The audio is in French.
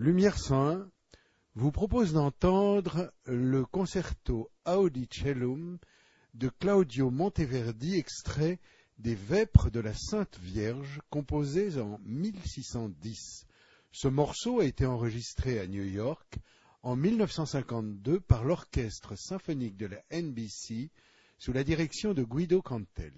Lumière 101 vous propose d'entendre le concerto Audicellum de Claudio Monteverdi extrait des Vêpres de la Sainte Vierge composés en 1610. Ce morceau a été enregistré à New York en 1952 par l'Orchestre symphonique de la NBC sous la direction de Guido Cantel.